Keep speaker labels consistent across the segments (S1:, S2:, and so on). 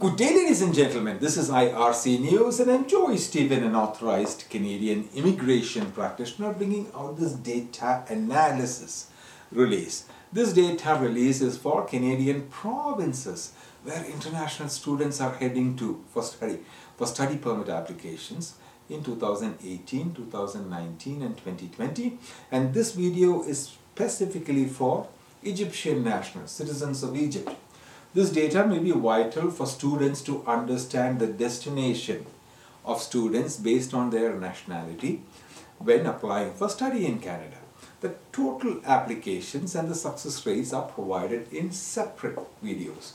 S1: Good day, ladies and gentlemen. This is IRC News, and I'm Joy Stephen, an authorized Canadian immigration practitioner, bringing out this data analysis release. This data release is for Canadian provinces where international students are heading to for study, for study permit applications in 2018, 2019, and 2020. And this video is specifically for Egyptian nationals, citizens of Egypt. This data may be vital for students to understand the destination of students based on their nationality when applying for study in Canada. The total applications and the success rates are provided in separate videos.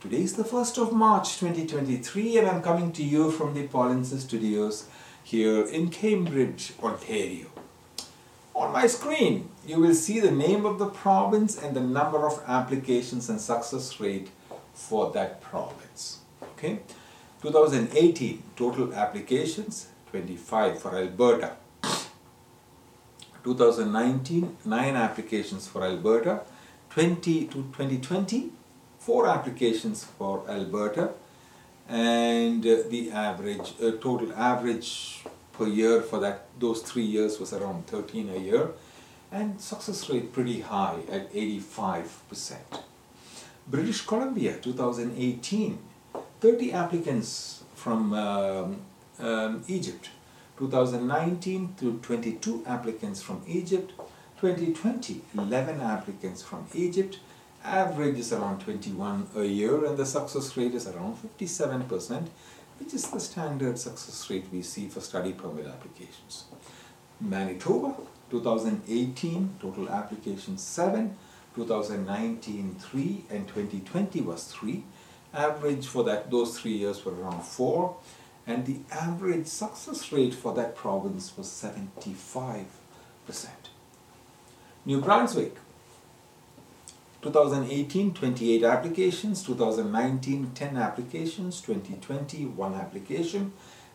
S1: Today is the 1st of March 2023 and I'm coming to you from the Polinsys Studios here in Cambridge, Ontario. On my screen, you will see the name of the province and the number of applications and success rate for that province. Okay, 2018 total applications 25 for Alberta. 2019 9 applications for Alberta. 20 to 2020 4 applications for Alberta and uh, the average uh, total average per year for that those three years was around 13 a year. And success rate pretty high at 85 percent. British columbia 2018 30 applicants from um, um, egypt. 2019 to 22 applicants from egypt. 2020 11 applicants from egypt. Average is around 21 a year and the success rate is around 57 percent which is the standard success rate we see for study permit applications. Manitoba, 2018, total applications 7, 2019 3, and 2020 was 3. Average for that those three years were around 4, and the average success rate for that province was 75%. New Brunswick, 2018 28 applications 2019 10 applications 2020 1 application.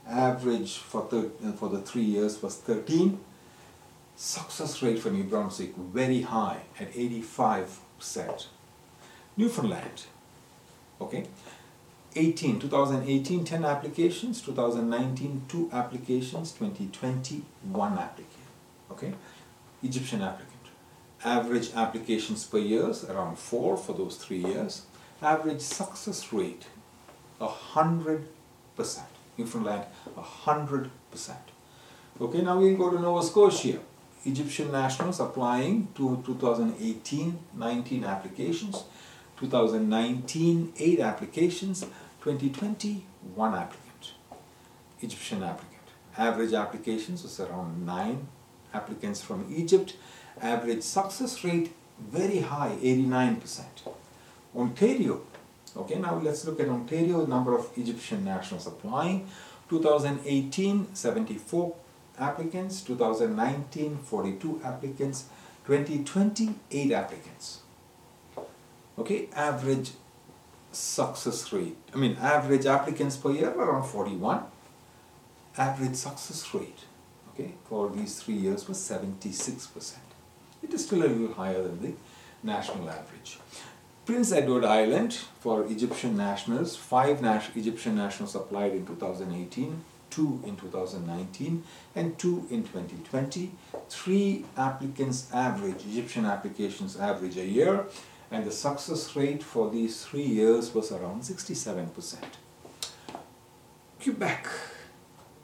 S1: Average for the for the 3 years was 13 success rate for New Brunswick very high at 85% Newfoundland okay. 18 2018 10 applications 2019 2 applications 2020 1 applicant okay. Egyptian applicant average applications per year around 4 for those 3 years. Average success rate a 100% Newfoundland a 100% okay now we'll go to Nova Scotia. Egyptian nationals applying to 2018 19 applications 2019 8 applications 2020 1 applicant. Egyptian applicant. Average applications was around 9 applicants from Egypt average success rate very high 89% ontario okay now let's look at ontario number of egyptian nationals applying. 2018 74 applicants 2019 42 applicants 2020 8 applicants. Okay average success rate i mean average applicants per year around 41 average success rate okay for these three years was 76 percent it is still a little higher than the national average. Prince Edward Island for Egyptian nationals, five Egyptian nationals applied in 2018, two in 2019 and two in 2020. Three applicants average, Egyptian applications average a year and the success rate for these three years was around 67%. Quebec,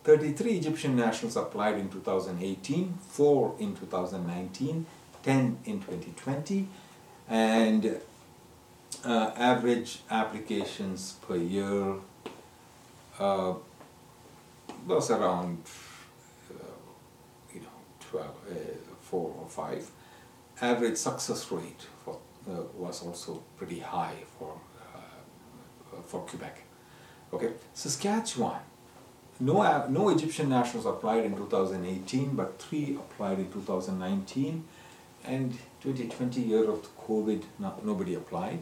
S1: 33 Egyptian nationals applied in 2018, 4 in 2019 10 in 2020 and uh, average applications per year uh, was around uh, you know 12, uh, 4 or 5 average success rate for, uh, was also pretty high for uh, for Quebec. Okay? Saskatchewan. No, no Egyptian nationals applied in 2018 but three applied in 2019 and 2020 year of COVID, nobody applied.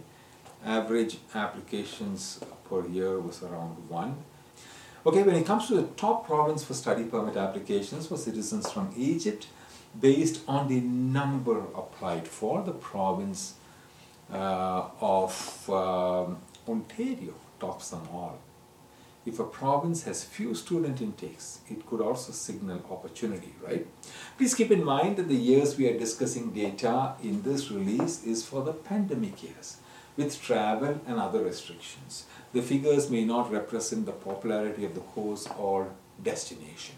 S1: Average applications per year was around one. Okay, when it comes to the top province for study permit applications for citizens from Egypt, based on the number applied for the province uh, of um, Ontario. tops them all. If a province has few student intakes, it could also signal opportunity, right? Please keep in mind that the years we are discussing data in this release is for the pandemic years with travel and other restrictions. The figures may not represent the popularity of the course or destination.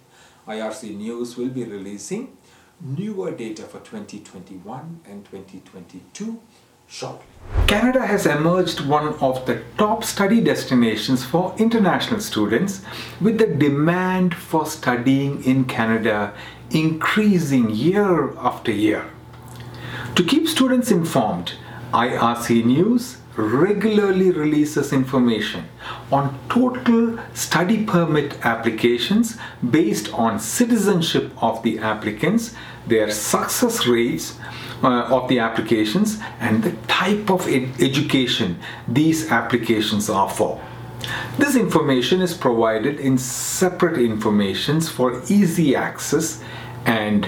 S1: IRC News will be releasing newer data for 2021 and 2022 shortly. Canada has emerged one of the top study destinations for international students with the demand for studying in Canada increasing year after year. To keep students informed, IRC News regularly releases information on total study permit applications based on citizenship of the applicants, their success rates, uh, of the applications and the type of ed education these applications are for. This information is provided in separate informations for easy access and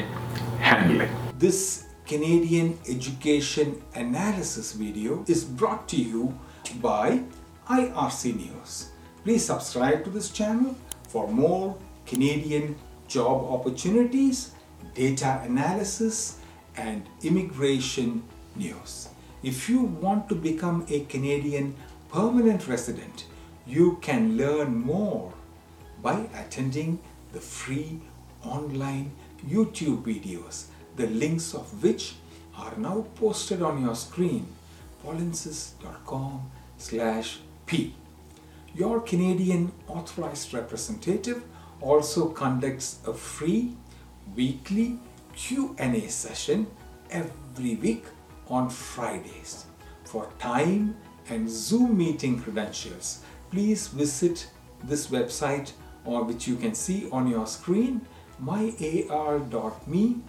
S1: handling. This Canadian Education Analysis video is brought to you by IRC News. Please subscribe to this channel for more Canadian job opportunities, data analysis, and immigration news. If you want to become a Canadian permanent resident, you can learn more by attending the free online YouTube videos, the links of which are now posted on your screen, polinsys.com slash p. Your Canadian authorized representative also conducts a free weekly Q&A session every week on Fridays. For time and Zoom meeting credentials, please visit this website or which you can see on your screen myar.me.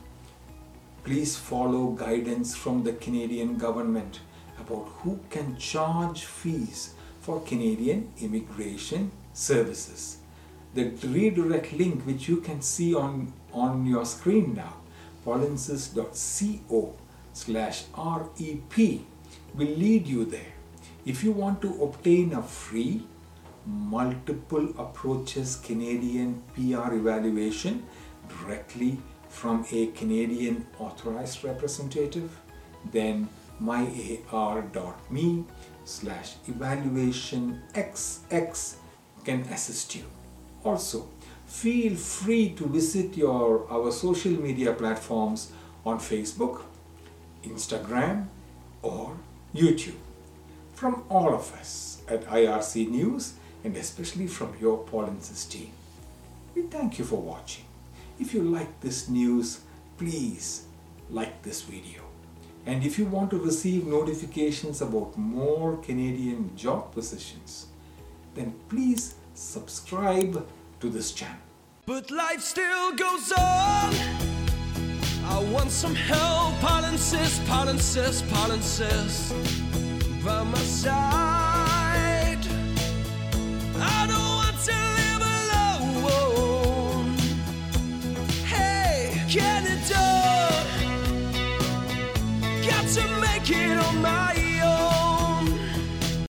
S1: Please follow guidance from the Canadian government about who can charge fees for Canadian immigration services. The redirect link which you can see on, on your screen now polinsys.co slash REP will lead you there. If you want to obtain a free multiple approaches Canadian PR evaluation directly from a Canadian authorized representative, then myar.me slash evaluation xx can assist you. Also, feel free to visit your our social media platforms on Facebook, Instagram, or YouTube. From all of us at IRC News and especially from your Polinsys team, we thank you for watching. If you like this news, please like this video. And if you want to receive notifications about more Canadian job positions, then please subscribe to this channel.
S2: But life still goes on. I want some help, Pollen says, Pollen says, Pollen says, by my side.